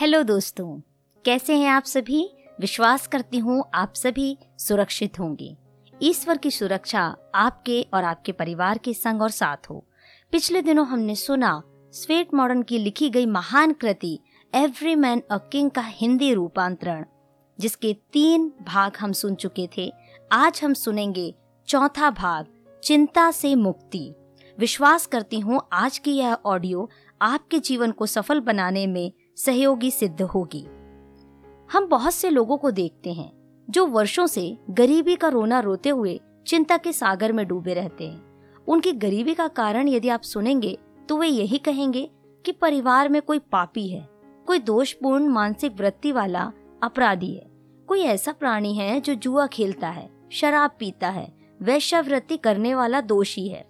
Hello दोस्तों, कैसे हैं आप सभी? विश्वास करती हूँ आप सभी सुरक्षित होंगे। ईश्वर की सुरक्षा आपके और आपके परिवार के संग और साथ हो। पिछले दिनों हमने सुना, स्वेट मॉडर्न की लिखी गई महान कृति एवरी मैन अ किंग का हिंदी रूपांतरण, जिसके तीन भाग हम सुन चुके थे। आज हम सुनेंगे चौथा भाग, चिंता से मुक्ति। विश्वास करती हूँ आज की यह ऑडियो आपके जीवन को सफल बनाने में सहयोगी सिद्ध होगी। हम बहुत से लोगों को देखते हैं, जो वर्षों से गरीबी का रोना रोते हुए चिंता के सागर में डूबे रहते हैं। उनकी गरीबी का कारण यदि आप सुनेंगे तो वे यही कहेंगे कि परिवार में कोई पापी है, कोई दोषपूर्ण मानसिक वृत्ति वाला अपराधी है, कोई ऐसा प्राणी है जो जुआ खेलता है, शराब पीता है, वैश्यावृत्ति करने वाला दोषी है,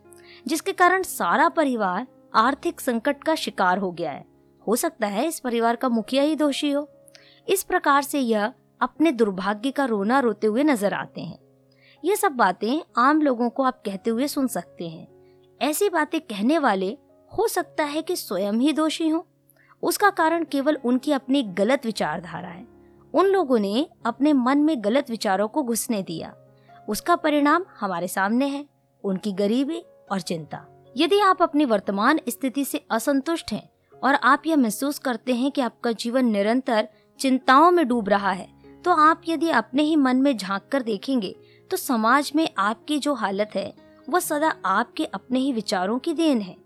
जिसके कारण सारा परिवार आर्थिक संकट का शिकार हो गया है। हो सकता है इस परिवार का मुखिया ही दोषी हो। इस प्रकार से यह अपने दुर्भाग्य का रोना रोते हुए नज़र आते हैं। ये सब बातें आम लोगों को आप कहते हुए सुन सकते हैं। ऐसी बातें कहने वाले हो सकता है कि स्वयं ही दोषी हो। उसका कारण केवल उनकी अपनी गलत विचारधारा है। उन लोगों ने अपने मन में गलत विचारों को घुसने दिया। उसका परिणाम हमारे सामने है, उनकी गरीबी और चिंता। यदि आप अपनी वर्तमान स्थिति से असंतुष्ट हैं और आप यह महसूस करते हैं कि आपका जीवन निरंतर चिंताओं में डूब रहा है। तो आप यदि अपने ही मन में झाँक कर देखेंगे तो समाज में आपकी जो हालत है वह सदा आपके अपने ही विचारों की देन है।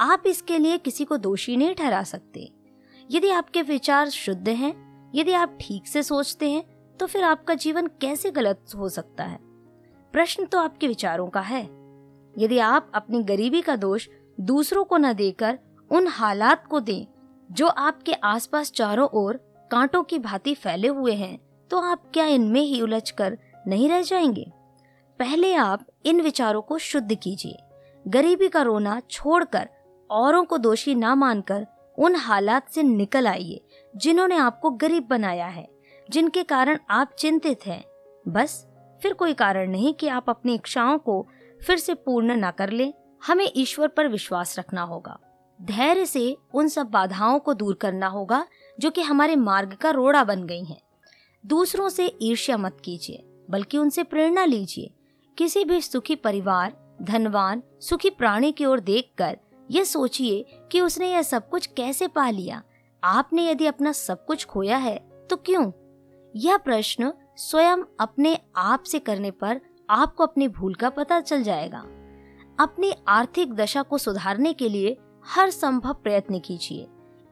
आप इसके लिए किसी को दोषी नहीं ठहरा सकते। यदि आपके विचार शुद्ध हैं, यदि आप ठीक से सोचते हैं तो फिर आपका जीवन कैसे गलत हो सकता है? प्रश्न तो आपके विचारों का है। यदि आप अपनी गरीबी का दोष दूसरों को न देकर उन हालात को दें, जो आपके आसपास चारों ओर कांटों की भांति फैले हुए हैं तो आप क्या इनमें ही उलझ कर नहीं रह जाएँगे? पहले आप इन विचारों को शुद्ध कीजिए। गरीबी का रोना छोड़कर, औरों को दोषी ना मानकर, उन हालात से निकल आइए, जिन्होंने आपको गरीब बनाया है, जिनके कारण आप चिंतित हैं। बस, फिर कोई कारण नहीं कि आप अपनी इच्छाओं को फिर से पूर्ण न कर लें। हमें ईश्वर पर विश्वास रखना होगा। धैर्य से उन सब बाधाओं को दूर करना होगा, जो कि हमारे मार्ग का रोड़ा बन गई हैं। दूसरों से ईर्ष्या मत कीजिए, बल्कि उनसे प्रेरणा लीजिए। किसी भी सुखी परिवार, धनवान, सुखी प्राणी की ओर देखकर यह सोचिए कि उसने यह सब कुछ कैसे पा लिया। आपने यदि अपना सब कुछ खोया है तो क्यों? यह प्रश्न स्वयं अपने आप से करने पर आपको अपनी भूल का पता चल जाएगा। अपनी आर्थिक दशा को सुधारने के लिए हर संभव प्रयत्न कीजिए।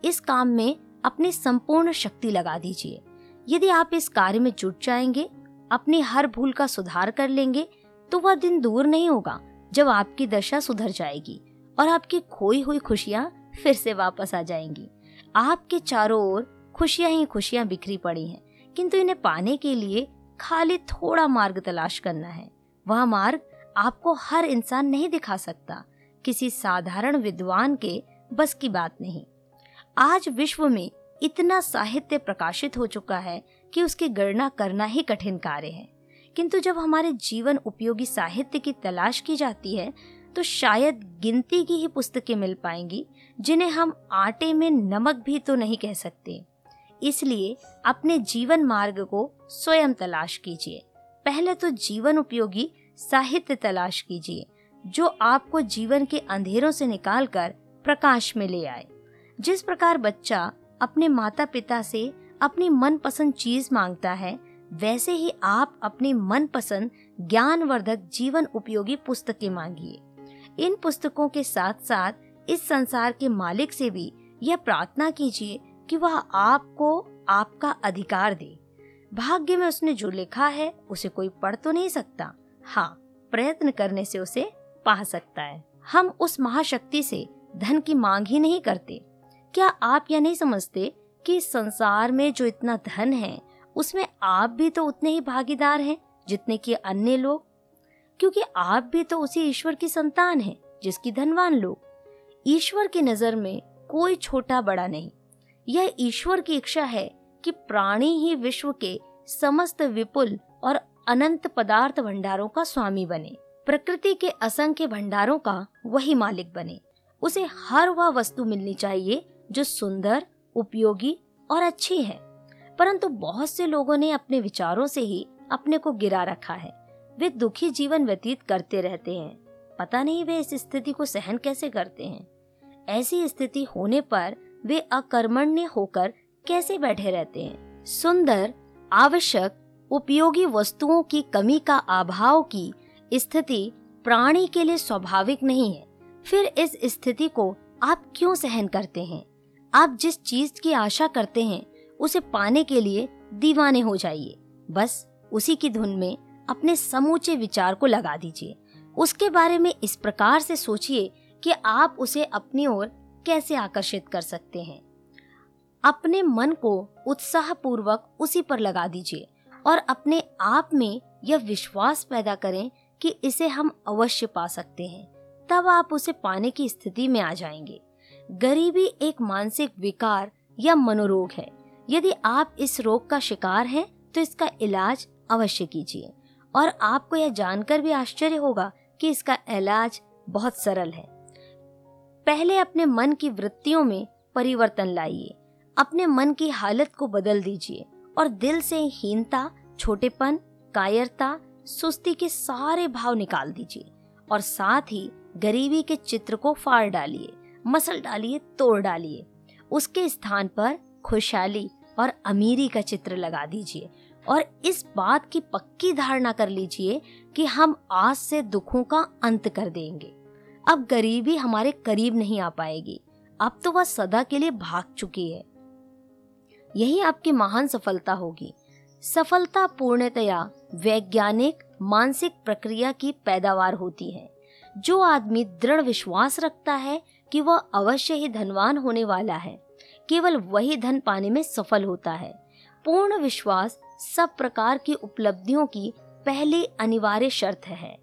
इस काम में अपनी संपूर्ण शक्ति लगा दीजिए। यदि आप इस कार्य में जुट जाएँगे, अपनी हर भूल का सुधार कर लेंगे तो वह दिन दूर नहीं होगा जब आपकी दशा सुधर जाएगी और आपकी खोई हुई खुशियाँ फिर से वापस आ जाएँगी। आपके चारों ओर खुशियाँ ही खुशियाँ बिखरी पड़ी हैं, किंतु इन्हें पाने के लिए खाली थोड़ा मार्ग तलाश करना है। वह मार्ग आपको हर इंसान नहीं दिखा सकता। किसी साधारण विद्वान के बस की बात नहीं। आज विश्व में इतना साहित्य प्रकाशित हो चुका है कि उसकी गणना करना ही कठिन कार्य है। किंतु जब हमारे जीवन उपयोगी साहित्य की तलाश की जाती है तो शायद गिनती की ही पुस्तकें मिल पाएँगी, जिन्हें हम आटे में नमक भी तो नहीं कह सकते। इसलिए अपने जीवन मार्ग को स्वयं तलाश कीजिए। पहले तो जीवन उपयोगी साहित्य तलाश कीजिए। जो आपको जीवन के अंधेरों से निकालकर प्रकाश में ले आए। जिस प्रकार बच्चा अपने माता पिता से अपनी मनपसंद चीज़ माँगता है, वैसे ही आप अपनी मनपसंद ज्ञानवर्धक जीवन उपयोगी पुस्तकें मांगिए। इन पुस्तकों के साथ साथ इस संसार के मालिक से भी यह प्रार्थना कीजिए कि वह आपको आपका अधिकार दे। भाग्य में उसने जो लिखा है, उसे कोई पढ़ तो नहीं सकता। हाँ प्रयत्न करने से उसे पा सकता है। हम उस महाशक्ति से धन की मांग ही नहीं करते। क्या आप यह नहीं समझते कि संसार में जो इतना धन है, उसमें आप भी तो उतने ही भागीदार हैं जितने कि अन्य लोग? क्योंकि आप भी तो उसी ईश्वर की संतान हैं, जिसकी धनवान लोग। ईश्वर की नज़र में कोई छोटा बड़ा नहीं। यह ईश्वर की इच्छा है कि प्राणी ही विश्व के समस्त विपुल और अनंत पदार्थ भंडारों का स्वामी बने। प्रकृति के असंख्य भंडारों का वही मालिक बने। उसे हर वह वस्तु मिलनी चाहिए जो सुंदर, उपयोगी और अच्छी है। परंतु बहुत से लोगों ने अपने विचारों से ही अपने को गिरा रखा है। वे दुखी जीवन व्यतीत करते रहते हैं। पता नहीं वे इस स्थिति को सहन कैसे करते हैं। ऐसी स्थिति होने पर वे अकर्मण्य होकर कैसे बैठे रहते हैं? सुंदर, आवश्यक, उपयोगी वस्तुओं की कमी का अभाव की स्थिति प्राणी के लिए स्वाभाविक नहीं है। फिर इस स्थिति को आप क्यों सहन करते हैं? आप जिस चीज़ की आशा करते हैं, उसे पाने के लिए दीवाने हो जाइए। बस उसी की धुन में अपने समूचे विचार को लगा दीजिए। उसके बारे में इस प्रकार से सोचिए कि आप उसे अपनी ओर कैसे आकर्षित कर सकते हैं। अपने मन को उत्साह पूर्वक उसी पर लगा दीजिए और अपने आप में यह विश्वास पैदा करें कि इसे हम अवश्य पा सकते हैं। तब आप उसे पाने की स्थिति में आ जाएँगे। गरीबी एक मानसिक विकार या मनोरोग है। यदि आप इस रोग का शिकार हैं तो इसका इलाज अवश्य कीजिए। और आपको यह जानकर भी आश्चर्य होगा कि इसका इलाज बहुत सरल है। पहले अपने मन की वृत्तियों में परिवर्तन लाइए। अपने मन की हालत को बदल दीजिए और दिल से हीनता, छोटेपन, कायरता सुस्ती के सारे भाव निकाल दीजिए और साथ ही गरीबी के चित्र को फाड़ डालिए, मसल डालिए, तोड़ डालिए। उसके स्थान पर खुशहाली और अमीरी का चित्र लगा दीजिए और इस बात की पक्की धारणा कर लीजिए कि हम आज से दुखों का अंत कर देंगे। अब गरीबी हमारे करीब नहीं आ पाएगी। अब तो वह सदा के लिए भाग चुकी है। यही आपकी महान सफलता होगी। सफलता पूर्णतया वैज्ञानिक मानसिक प्रक्रिया की पैदावार होती है। जो आदमी दृढ़ विश्वास रखता है कि वह अवश्य ही धनवान होने वाला है, केवल वही धन पाने में सफल होता है। पूर्ण विश्वास सब प्रकार की उपलब्धियों की पहली अनिवार्य शर्त है।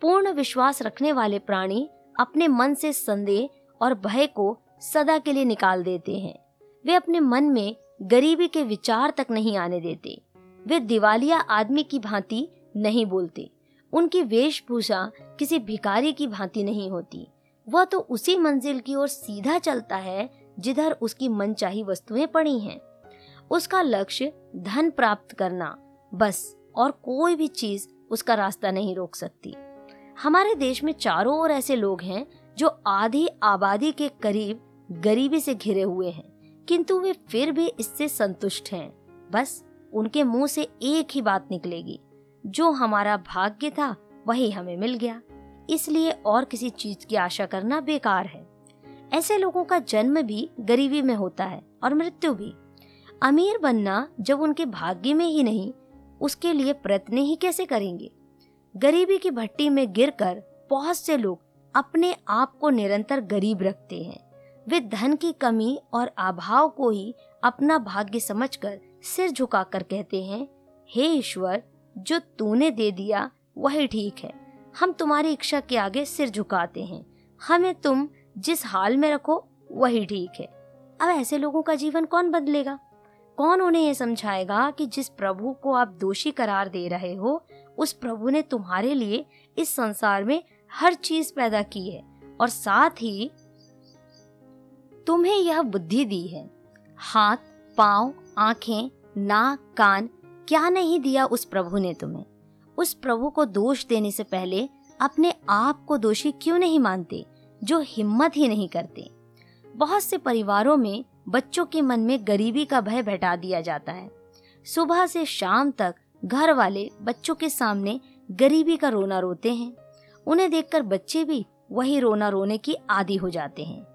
पूर्ण विश्वास रखने वाले प्राणी अपने मन से संदेह और भय को सदा के लिए निकाल देते हैं। वे अपने मन में गरीबी के विचार तक नहीं आने देते। वे दिवालिया आदमी की भांति नहीं बोलते। उनकी वेशभूषा किसी भिकारी की भांति नहीं होती। वह तो उसी मंजिल की ओर सीधा चलता है, जिधर उसकी मनचाही वस्तुएँ पड़ी हैं। उसका लक्ष्य धन प्राप्त करना, बस, और कोई भी चीज़ उसका रास्ता नहीं रोक सकती। हमारे देश में चारों ओर ऐसे लोग हैं, जो आधी आबादी के करीब गरीबी से घिरे हुए हैं, किंतु वे फिर भी इससे संतुष्ट हैं। बस उनके मुँह से एक ही बात निकलेगी। जो हमारा भाग्य था, वही हमें मिल गया। इसलिए और किसी चीज़ की आशा करना बेकार है। ऐसे लोगों का जन्म भी गरीबी में होता है और मृत्यु भी। अमीर बनना जब उनके भाग्य में ही नहीं, उसके लिए प्रयत्न ही कैसे करेंगे? गरीबी की भट्टी में गिरकर बहुत से लोग अपने आप को निरंतर गरीब रखते हैं। वे धन की कमी और अभाव को ही अपना भाग्य समझकर सिर झुकाकर कहते हैं हे ईश्वर जो तूने दे दिया वही ठीक है। हम तुम्हारी इच्छा के आगे सिर झुकाते हैं। हमें तुम जिस हाल में रखो वही ठीक है। अब ऐसे लोगों का जीवन कौन बदलेगा? कौन उन्हें यह समझाएगा कि जिस प्रभु को आप दोषी करार दे रहे हो उस प्रभु ने तुम्हारे लिए इस संसार में हर चीज़ पैदा की है और साथ ही तुम्हें यह बुद्धि दी है। हाथ पाँव, आँखें, नाक, कान, क्या नहीं दिया उस प्रभु ने तुम्हें? उस प्रभु को दोष देने से पहले अपने आप को दोषी क्यों नहीं मानते, जो हिम्मत ही नहीं करते? बहुत से परिवारों में बच्चों के मन में गरीबी का भय बैठा दिया जाता है। सुबह से शाम तक घर वाले बच्चों के सामने गरीबी का रोना रोते हैं। उन्हें देखकर बच्चे भी वही रोना रोने की आदि हो जाते हैं।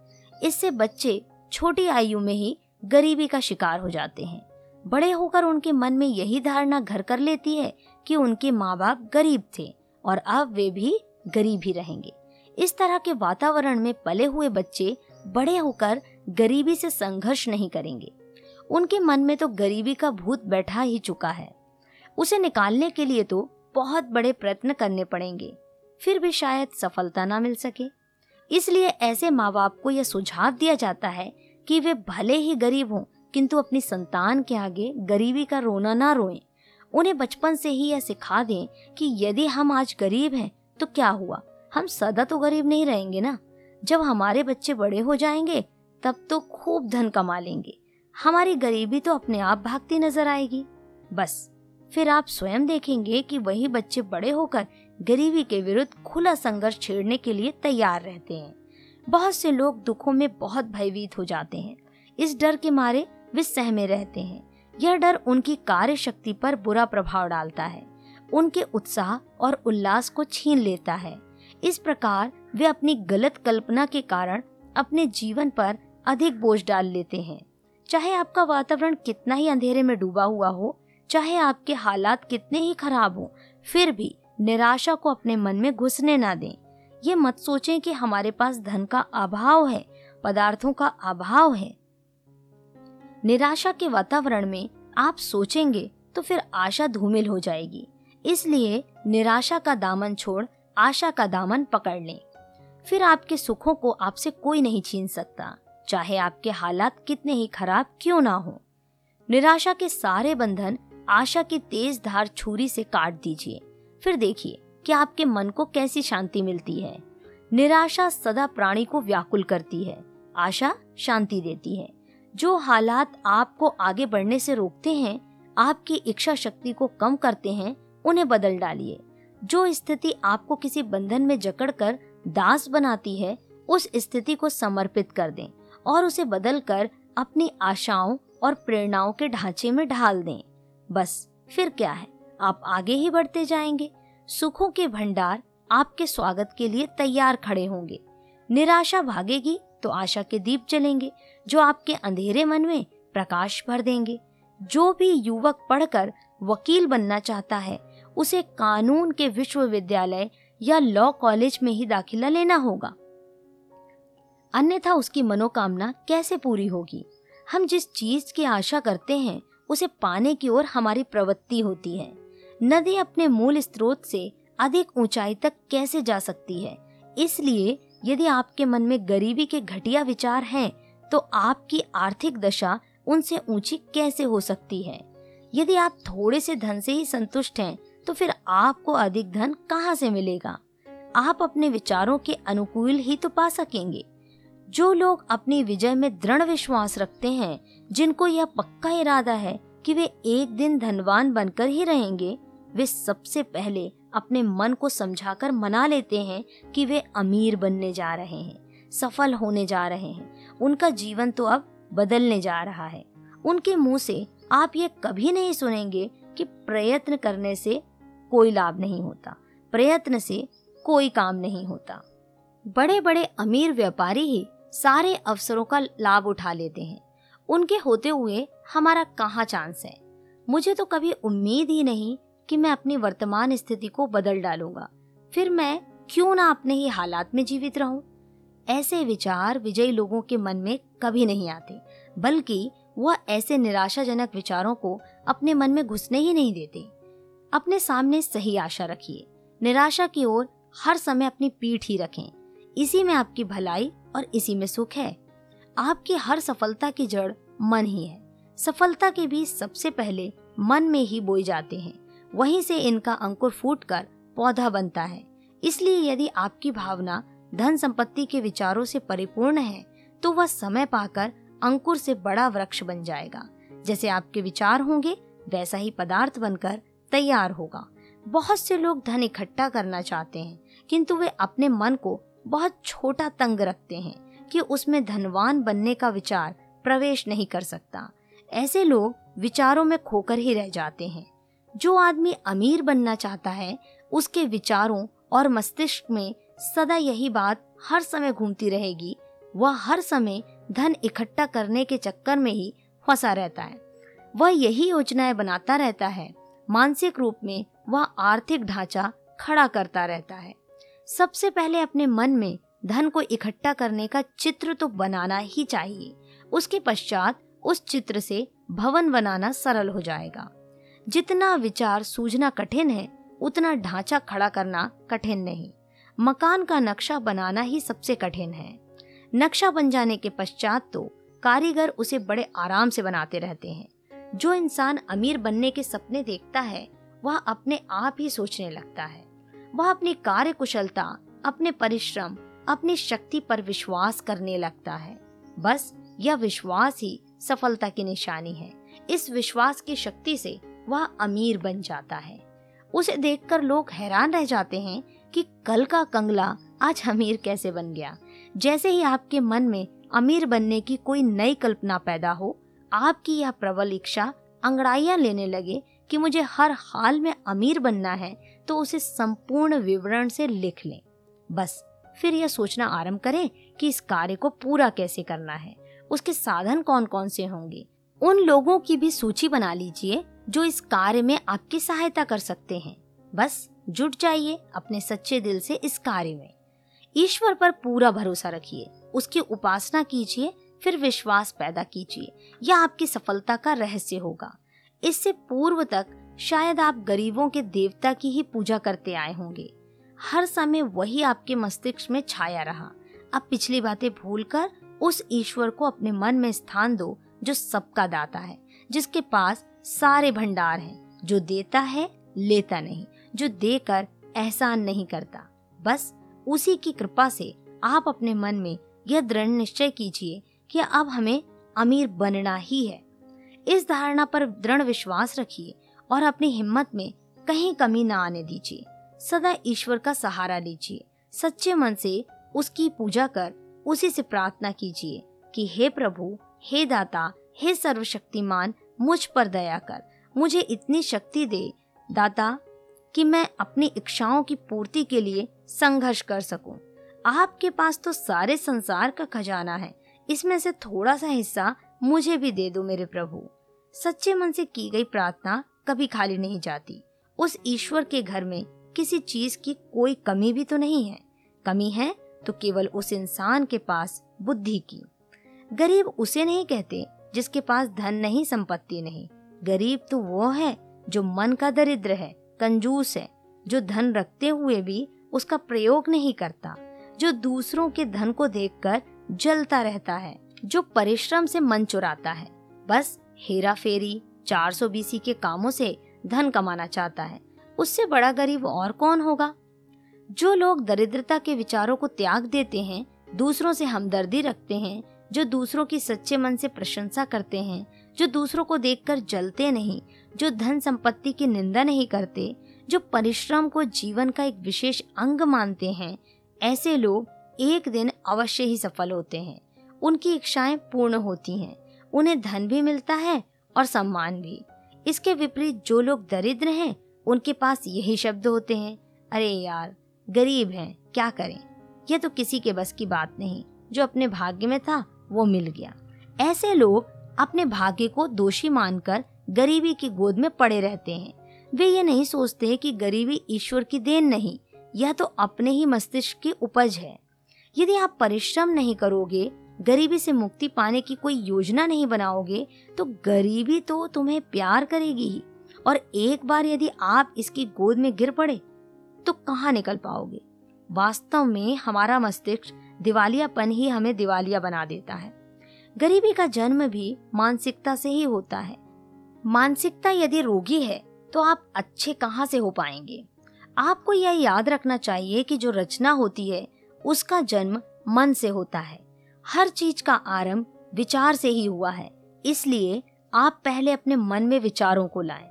इससे बच्चे छोटी आयु में ही गरीबी का शिकार हो जाते हैं। बड़े होकर उनके मन में यही धारणा घर कर लेती है कि उनके माँ बाप गरीब थे और अब वे भी गरीब ही रहेंगे। इस तरह के वातावरण में पले हुए बच्चे बड़े होकर गरीबी से संघर्ष नहीं करेंगे। उनके मन में तो गरीबी का भूत बैठा ही चुका है। उसे निकालने के लिए तो बहुत बड़े प्रयत्न करने पड़ेंगे। फिर भी शायद सफलता ना मिल सके। इसलिए ऐसे माँ बाप को यह सुझाव दिया जाता है कि वे भले ही गरीब हों, किंतु अपनी संतान के आगे गरीबी का रोना ना रोएँ। उन्हें बचपन से ही यह सिखा दें कि यदि हम आज गरीब हैं तो क्या हुआ? हम सदा तो गरीब नहीं रहेंगे ना? जब हमारे बच्चे बड़े हो जाएँगे, तब तो खूब धन कमा लेंगे। हमारी गरीबी तो अपने आप भागती नज़र आएगी। बस, फिर आप स्वयं देखेंगे कि वही बच्चे बड़े होकर गरीबी के विरुद्ध खुला संघर्ष छेड़ने के लिए तैयार रहते हैं। बहुत से लोग दुखों में बहुत भयभीत हो जाते हैं। इस डर के मारे वे सहमे रहते हैं। यह डर उनकी कार्य शक्ति पर बुरा प्रभाव डालता है। उनके उत्साह और उल्लास को छीन लेता है। इस प्रकार वे अपनी गलत कल्पना के कारण अपने जीवन पर अधिक बोझ डाल लेते हैं। चाहे आपका वातावरण कितना ही अंधेरे में डूबा हुआ हो, चाहे आपके हालात कितने ही खराब हो, फिर भी निराशा को अपने मन में घुसने ना दें। ये मत सोचें कि हमारे पास धन का अभाव है, पदार्थों का अभाव है। निराशा के वातावरण में आप सोचेंगे तो फिर आशा धूमिल हो जाएगी। इसलिए निराशा का दामन छोड़, आशा का दामन पकड़ लें। फिर आपके सुखों को आपसे कोई नहीं छीन सकता, चाहे आपके हालात कितने ही खराब क्यों ना हो। निराशा के सारे बंधन आशा की तेज धार छुरी से काट दीजिए। फिर देखिए कि आपके मन को कैसी शांति मिलती है। निराशा सदा प्राणी को व्याकुल करती है, आशा शांति देती है। जो हालात आपको आगे बढ़ने से रोकते हैं, आपकी इच्छा शक्ति को कम करते हैं, उन्हें बदल डालिए। जो स्थिति आपको किसी बंधन में जकड़कर दास बनाती है, उस स्थिति को समर्पित कर दें और उसे बदल कर अपनी आशाओं और प्रेरणाओं के ढांचे में ढाल दें। बस, फिर क्या है? आप आगे ही बढ़ते जाएँगे। सुखों के भंडार आपके स्वागत के लिए तैयार खड़े होंगे। निराशा भागेगी तो आशा के दीप जलेंगे, जो आपके अंधेरे मन में प्रकाश भर देंगे। जो भी युवक पढ़कर वकील बनना चाहता है, उसे कानून के विश्वविद्यालय या लॉ कॉलेज में ही दाखिला लेना होगा। अन्यथा उसकी मनोकामना कैसे पूरी होगी? हम जिस चीज़ की आशा करते हैं, उसे पाने की ओर हमारी प्रवृत्ति होती है। नदी अपने मूल स्रोत से अधिक ऊंचाई तक कैसे जा सकती है? इसलिए यदि आपके मन में गरीबी के घटिया विचार हैं, तो आपकी आर्थिक दशा उनसे ऊँची कैसे हो सकती है? यदि आप थोड़े से धन से ही संतुष्ट हैं तो फिर आपको अधिक धन कहाँ से मिलेगा? आप अपने विचारों के अनुकूल ही तो पा सकेंगे। जो लोग अपनी विजय में दृढ़ विश्वास रखते हैं जिनको यह पक्का इरादा है कि वे एक दिन धनवान बनकर ही रहेंगे वे सबसे पहले अपने मन को समझाकर मना लेते हैं कि वे अमीर बनने जा रहे हैं, सफल होने जा रहे हैं। उनका जीवन तो अब बदलने जा रहा है। उनके मुँह से आप ये कभी नहीं सुनेंगे कि प्रयत्न करने से कोई लाभ नहीं होता, प्रयत्न से कोई काम नहीं होता। बड़े बड़े अमीर व्यापारी ही सारे अवसरों का लाभ उठा लेते हैं। उनके होते हुए हमारा कहाँ चांस है? मुझे तो कभी उम्मीद ही नहीं कि मैं अपनी वर्तमान स्थिति को बदल डालूँगा। फिर मैं क्यों ना अपने ही हालात में जीवित रहूँ? ऐसे विचार विजयी लोगों के मन में कभी नहीं आते, बल्कि वह ऐसे निराशाजनक विचारों को अपने मन में घुसने ही नहीं देते। अपने सामने सही आशा रखिए, निराशा की ओर हर समय अपनी पीठ ही रखें। इसी में आपकी भलाई और इसी में सुख है। आपकी हर सफलता की जड़ मन ही है। सफलता के बीज सबसे पहले मन में ही बोए जाते हैं। वहीं से इनका अंकुर फूटकर पौधा बनता है। इसलिए यदि आपकी भावना धन संपत्ति के विचारों से परिपूर्ण है तो वह समय पाकर अंकुर से बड़ा वृक्ष बन जाएगा। जैसे आपके विचार होंगे, वैसा ही पदार्थ बनकर तैयार होगा। बहुत से लोग धन इकट्ठा करना चाहते हैं, किंतु वे अपने मन को बहुत छोटा तंग रखते हैं कि उसमें धनवान बनने का विचार प्रवेश नहीं कर सकता। ऐसे लोग विचारों में खोकर ही रह जाते हैं। जो आदमी अमीर बनना चाहता है, उसके विचारों और मस्तिष्क में सदा यही बात हर समय घूमती रहेगी। वह हर समय धन इकट्ठा करने के चक्कर में ही फंसा रहता है। वह यही योजनाएँ बनाता रहता है। मानसिक रूप में वह आर्थिक ढांचा खड़ा करता रहता है। सबसे पहले अपने मन में धन को इकट्ठा करने का चित्र तो बनाना ही चाहिए। उसके पश्चात उस चित्र से भवन बनाना सरल हो जाएगा। जितना विचार सूझना कठिन है, उतना ढांचा खड़ा करना कठिन नहीं। मकान का नक्शा बनाना ही सबसे कठिन है। नक्शा बन जाने के पश्चात तो कारीगर उसे बड़े आराम से बनाते रहते हैं। जो इंसान अमीर बनने के सपने देखता है, वह अपने आप ही सोचने लगता है। वह अपनी कार्य कुशलता अपने परिश्रम, अपनी शक्ति पर विश्वास करने लगता है। बस, यह विश्वास ही सफलता की निशानी है। इस विश्वास की शक्ति से वह अमीर बन जाता है। उसे देखकर लोग हैरान रह जाते हैं कि कल का कंगला आज अमीर कैसे बन गया। जैसे ही आपके मन में अमीर बनने की कोई नई कल्पना पैदा हो, आपकी यह प्रबल इच्छा अंगड़ाइया लेने लगे कि मुझे हर हाल में अमीर बनना है तो उसे संपूर्ण विवरण से लिख लें। बस, फिर यह सोचना आरंभ करें कि इस कार्य को पूरा कैसे करना है। उसके साधन कौन कौन से होंगे? उन लोगों की भी सूची बना लीजिए जो इस कार्य में आपकी सहायता कर सकते हैं। बस जुट जाइए अपने सच्चे दिल से इस कार्य में। ईश्वर पर पूरा भरोसा रखिए। उसकी उपासना कीजिए, फिर विश्वास पैदा कीजिए। यह आपकी सफलता का रहस्य होगा। इससे पूर्व तक शायद आप गरीबों के देवता की ही पूजा करते आए होंगे। हर समय वही आपके मस्तिष्क में छाया रहा। अब पिछली बातें भूलकर उस ईश्वर को अपने मन में स्थान दो जो सबका दाता है, जिसके पास सारे भंडार हैं। जो देता है, लेता नहीं। जो देकर एहसान नहीं करता। बस उसी की कृपा से आप अपने मन में यह दृढ़ निश्चय कीजिए कि अब हमें अमीर बनना ही है। इस धारणा पर दृढ़ विश्वास रखिए और अपनी हिम्मत में कहीं कमी न आने दीजिए। सदा ईश्वर का सहारा लीजिए। सच्चे मन से उसकी पूजा कर, उसी से प्रार्थना कीजिए कि हे प्रभु, हे दाता, हे सर्वशक्तिमान मुझ पर दया कर। मुझे इतनी शक्ति दे, दाता, कि मैं अपनी इच्छाओं की पूर्ति के लिए संघर्ष कर सकूँ। आपके पास तो सारे संसार का खजाना है। इसमें से थोड़ा सा हिस्सा मुझे भी दे दो मेरे प्रभु। सच्चे मन से की गई प्रार्थना कभी खाली नहीं जाती। उस ईश्वर के घर में किसी चीज़ की कोई कमी भी तो नहीं है। कमी है तो केवल उस इंसान के पास बुद्धि की। गरीब उसे नहीं कहते जिसके पास धन नहीं, संपत्ति नहीं। गरीब तो वो है जो मन का दरिद्र है, कंजूस है, जो धन रखते हुए भी उसका प्रयोग नहीं करता, जो दूसरों के धन को देखकर जलता रहता है, जो परिश्रम से मन चुराता है। बस हेरा फेरी, चार सौ बीसी के कामों से धन कमाना चाहता है। उससे बड़ा गरीब और कौन होगा? जो लोग दरिद्रता के विचारों को त्याग देते हैं, दूसरों से हमदर्दी रखते हैं जो दूसरों की सच्चे मन से प्रशंसा करते हैं, जो दूसरों को देखकर जलते नहीं, जो धन संपत्ति की निंदा नहीं करते, जो परिश्रम को जीवन का एक विशेष अंग मानते हैं, ऐसे लोग एक दिन अवश्य ही सफल होते हैं। उनकी इच्छाएँ पूर्ण होती हैं, उन्हें धन भी मिलता है और सम्मान भी। इसके विपरीत जो लोग दरिद्र हैं, उनके पास यही शब्द होते हैं, अरे यार, गरीब हैं, क्या करें? यह तो किसी के बस की बात नहीं, जो अपने भाग्य में था वो मिल गया। ऐसे लोग अपने भाग्य को दोषी मानकर गरीबी की गोद में पड़े रहते हैं। वे ये नहीं सोचते कि गरीबी ईश्वर की देन नहीं, यह तो अपने ही मस्तिष्क की उपज है। यदि आप परिश्रम नहीं करोगे, गरीबी से मुक्ति पाने की कोई योजना नहीं बनाओगे तो गरीबी तो तुम्हें प्यार करेगी ही। और एक बार यदि आप इसकी गोद में गिर पड़े तो कहाँ निकल पाओगे? वास्तव में हमारा मस्तिष्क दिवालियापन ही हमें दिवालिया बना देता है। गरीबी का जन्म भी मानसिकता से ही होता है। मानसिकता यदि रोगी है तो आप अच्छे कहाँ से हो पाएँगे? आपको यह याद रखना चाहिए कि जो रचना होती है, उसका जन्म मन से होता है। हर चीज़ का आरंभ विचार से ही हुआ है। इसलिए आप पहले अपने मन में विचारों को लाएँ।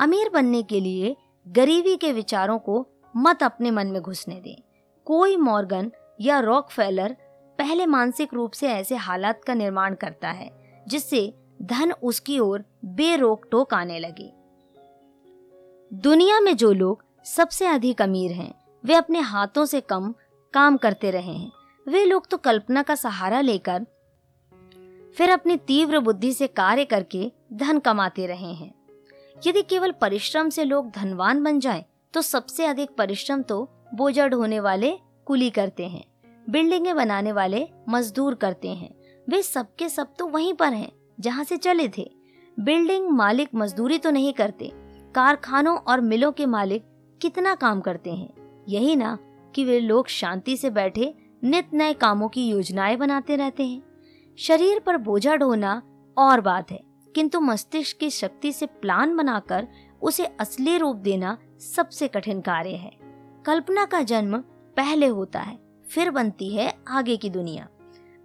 अमीर बनने के लिए गरीबी के विचारों को मत अपने मन में घुसने दें। कोई मॉर्गन या रॉक फेलर पहले मानसिक रूप से ऐसे हालात का निर्माण करता है जिससे धन उसकी ओर बेरोक टोक आने लगे। दुनिया में जो लोग सबसे अधिक अमीर हैं वे अपने हाथों से कम काम करते रहे हैं। वे लोग तो कल्पना का सहारा लेकर फिर अपनी तीव्र बुद्धि से कार्य करके धन कमाते रहे हैं। यदि केवल परिश्रम से लोग धनवान बन जाएँ, तो सबसे अधिक परिश्रम तो बोझ होने वाले कुली करते हैं। बिल्डिंगें बनाने वाले मजदूर करते हैं। वे सबके सब तो वहीं पर हैं, जहाँ से चले थे। बिल्डिंग मालिक मजदूरी तो नहीं करते, कारखानों और मिलों के मालिक कितना काम करते हैं। यही ना कि वे लोग शांति से बैठे नित नए कामों की योजनाएँ बनाते रहते हैं। शरीर पर बोझा ढोना और बात है, किंतु मस्तिष्क की शक्ति से प्लान बनाकर उसे असली रूप देना सबसे कठिन कार्य है। कल्पना का जन्म पहले होता है फिर बनती है आगे की दुनिया।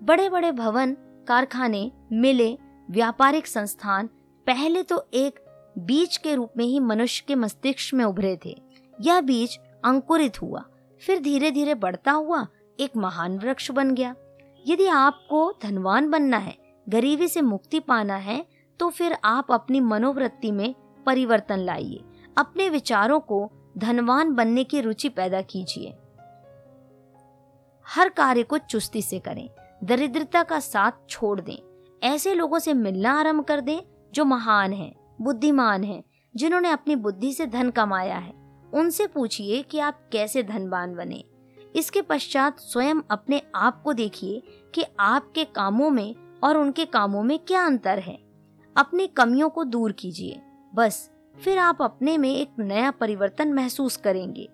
बड़े बड़े भवन, कारखाने, मिले, व्यापारिक संस्थान पहले तो एक बीज के रूप में ही मनुष्य के मस्तिष्क में उभरे थे। यह बीज अंकुरित हुआ, फिर धीरे धीरे बढ़ता हुआ एक महान वृक्ष बन गया। यदि आपको धनवान बनना है, गरीबी से मुक्ति पाना है तो फिर आप अपनी मनोवृत्ति में परिवर्तन लाइए। अपने विचारों को धनवान बनने की रुचि पैदा कीजिए। हर कार्य को चुस्ती से करें दरिद्रता का साथ छोड़ दें। ऐसे लोगों से मिलना आरंभ कर दें जो महान हैं, बुद्धिमान हैं, जिन्होंने अपनी बुद्धि से धन कमाया है। उनसे पूछिए कि आप कैसे धनवान बने। इसके पश्चात स्वयं अपने आप को देखिए कि आपके कामों में और उनके कामों में क्या अंतर है। अपनी कमियों को दूर कीजिए। बस फिर आप अपने में एक नया परिवर्तन महसूस करेंगे।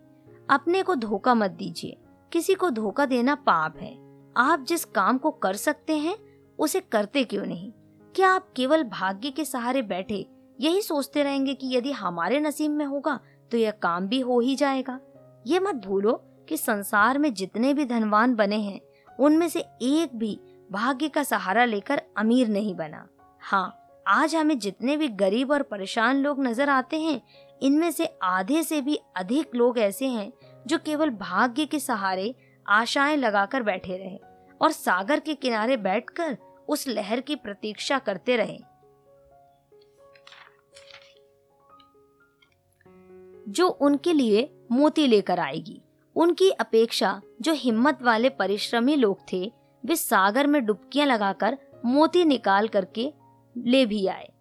अपने को धोखा मत दीजिए। किसी को धोखा देना पाप है। आप जिस काम को कर सकते हैं, उसे करते क्यों नहीं? क्या आप केवल भाग्य के सहारे बैठे यही सोचते रहेंगे कि यदि हमारे नसीब में होगा तो यह काम भी हो ही जाएगा? ये मत भूलो कि संसार में जितने भी धनवान बने हैं, उनमें से एक भी भाग्य का सहारा लेकर अमीर नहीं बना। हाँ आज हमें जितने भी गरीब और परेशान लोग नज़र आते हैं, इनमें से आधे से भी अधिक लोग ऐसे हैं जो केवल भाग्य के सहारे आशाएँ लगाकर बैठे रहे और सागर के किनारे बैठकर उस लहर की प्रतीक्षा करते रहे। जो उनके लिए मोती लेकर आएगी, उनकी अपेक्षा जो हिम्मत वाले परिश्रमी लोग थे, वे सागर में डुबकियाँ लगाकर मोती निकाल करके ले भी आए।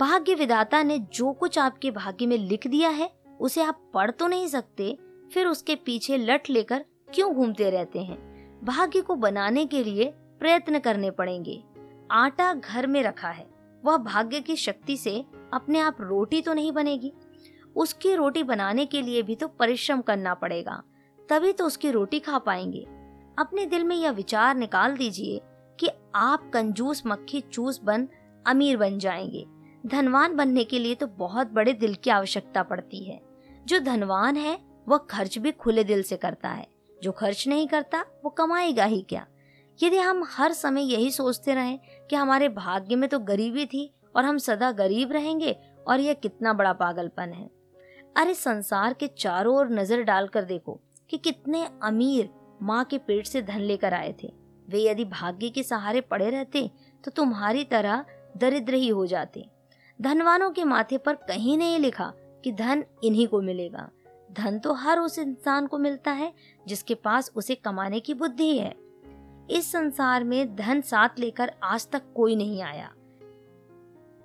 भाग्य विदाता ने जो कुछ आपके भाग्य में लिख दिया है, उसे आप पढ़ तो नहीं सकते फिर उसके पीछे लट लेकर क्यों घूमते रहते हैं? भाग्य को बनाने के लिए प्रयत्न करने पड़ेंगे। आटा घर में रखा है। वह भाग्य की शक्ति से अपने आप रोटी तो नहीं बनेगी। उसकी रोटी बनाने के लिए भी तो परिश्रम करना पड़ेगा। तभी तो उसकी रोटी खा पाएँगे। अपने दिल में यह विचार निकाल दीजिए कि आप कंजूस, मक्खी, चूस बन अमीर बन जाएँगे। धनवान बनने के लिए तो बहुत बड़े दिल की आवश्यकता पड़ती है। जो धनवान है वह खर्च भी खुले दिल से करता है। जो खर्च नहीं करता, वो कमाएगा ही क्या? यदि हम हर समय यही सोचते रहें कि हमारे भाग्य में तो गरीबी थी और हम सदा गरीब रहेंगे और यह कितना बड़ा पागलपन है। अरे संसार के चारों ओर नज़र डालकर देखो कि कितने अमीर माँ के पेट से धन लेकर आए थे। वे यदि भाग्य के सहारे पड़े रहते तो तुम्हारी तरह दरिद्र ही हो जाते। धनवानों के माथे पर कहीं नहीं लिखा कि धन इन्हीं को मिलेगा। धन तो हर उस इंसान को मिलता है, जिसके पास उसे कमाने की बुद्धि है। इस संसार में धन साथ लेकर आज तक कोई नहीं आया।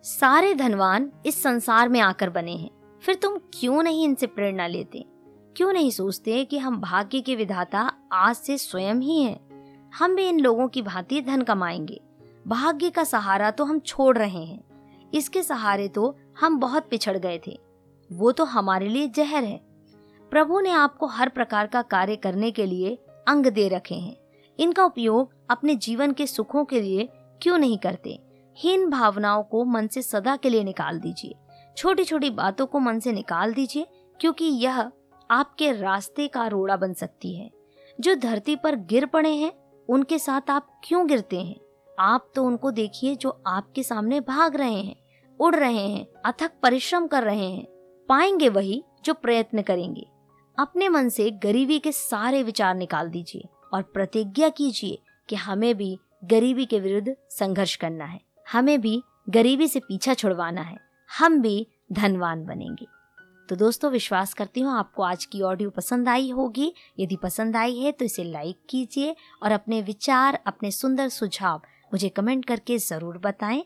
सारे धनवान इस संसार में आकर बने हैं। फिर तुम क्यों नहीं इनसे प्रेरणा लेते? क्यों नहीं सोचते कि हम भाग्य के विधाता आज से स्वयं ही हैं? हम भी इन लोगों की भांति धन कमाएँगे। भाग्य का सहारा तो हम छोड़ रहे हैं। इसके सहारे तो हम बहुत पिछड़ गए थे। वो तो हमारे लिए जहर है। प्रभु ने आपको हर प्रकार का कार्य करने के लिए अंग दे रखे हैं। इनका उपयोग अपने जीवन के सुखों के लिए क्यों नहीं करते? हीन भावनाओं को मन से सदा के लिए निकाल दीजिए। छोटी छोटी बातों को मन से निकाल दीजिए, क्योंकि यह आपके रास्ते का रोड़ा बन सकती है। जो धरती पर गिर पड़े हैं, उनके साथ आप क्यों गिरते हैं? आप तो उनको देखिए जो आपके सामने भाग रहे हैं, उड़ रहे हैं, अथक परिश्रम कर रहे हैं। पाएँगे वही जो प्रयत्न करेंगे। अपने मन से गरीबी के सारे विचार निकाल दीजिए और प्रतिज्ञा कीजिए कि हमें भी गरीबी के विरुद्ध संघर्ष करना है। हमें भी गरीबी से पीछा छुड़वाना है। हम भी धनवान बनेंगे। तो दोस्तों, विश्वास करती हूँ आपको आज की ऑडियो पसंद आई होगी। यदि पसंद आई है तो इसे लाइक कीजिए और अपने विचार, अपने सुंदर सुझाव मुझे कमेंट करके ज़रूर बताएँ।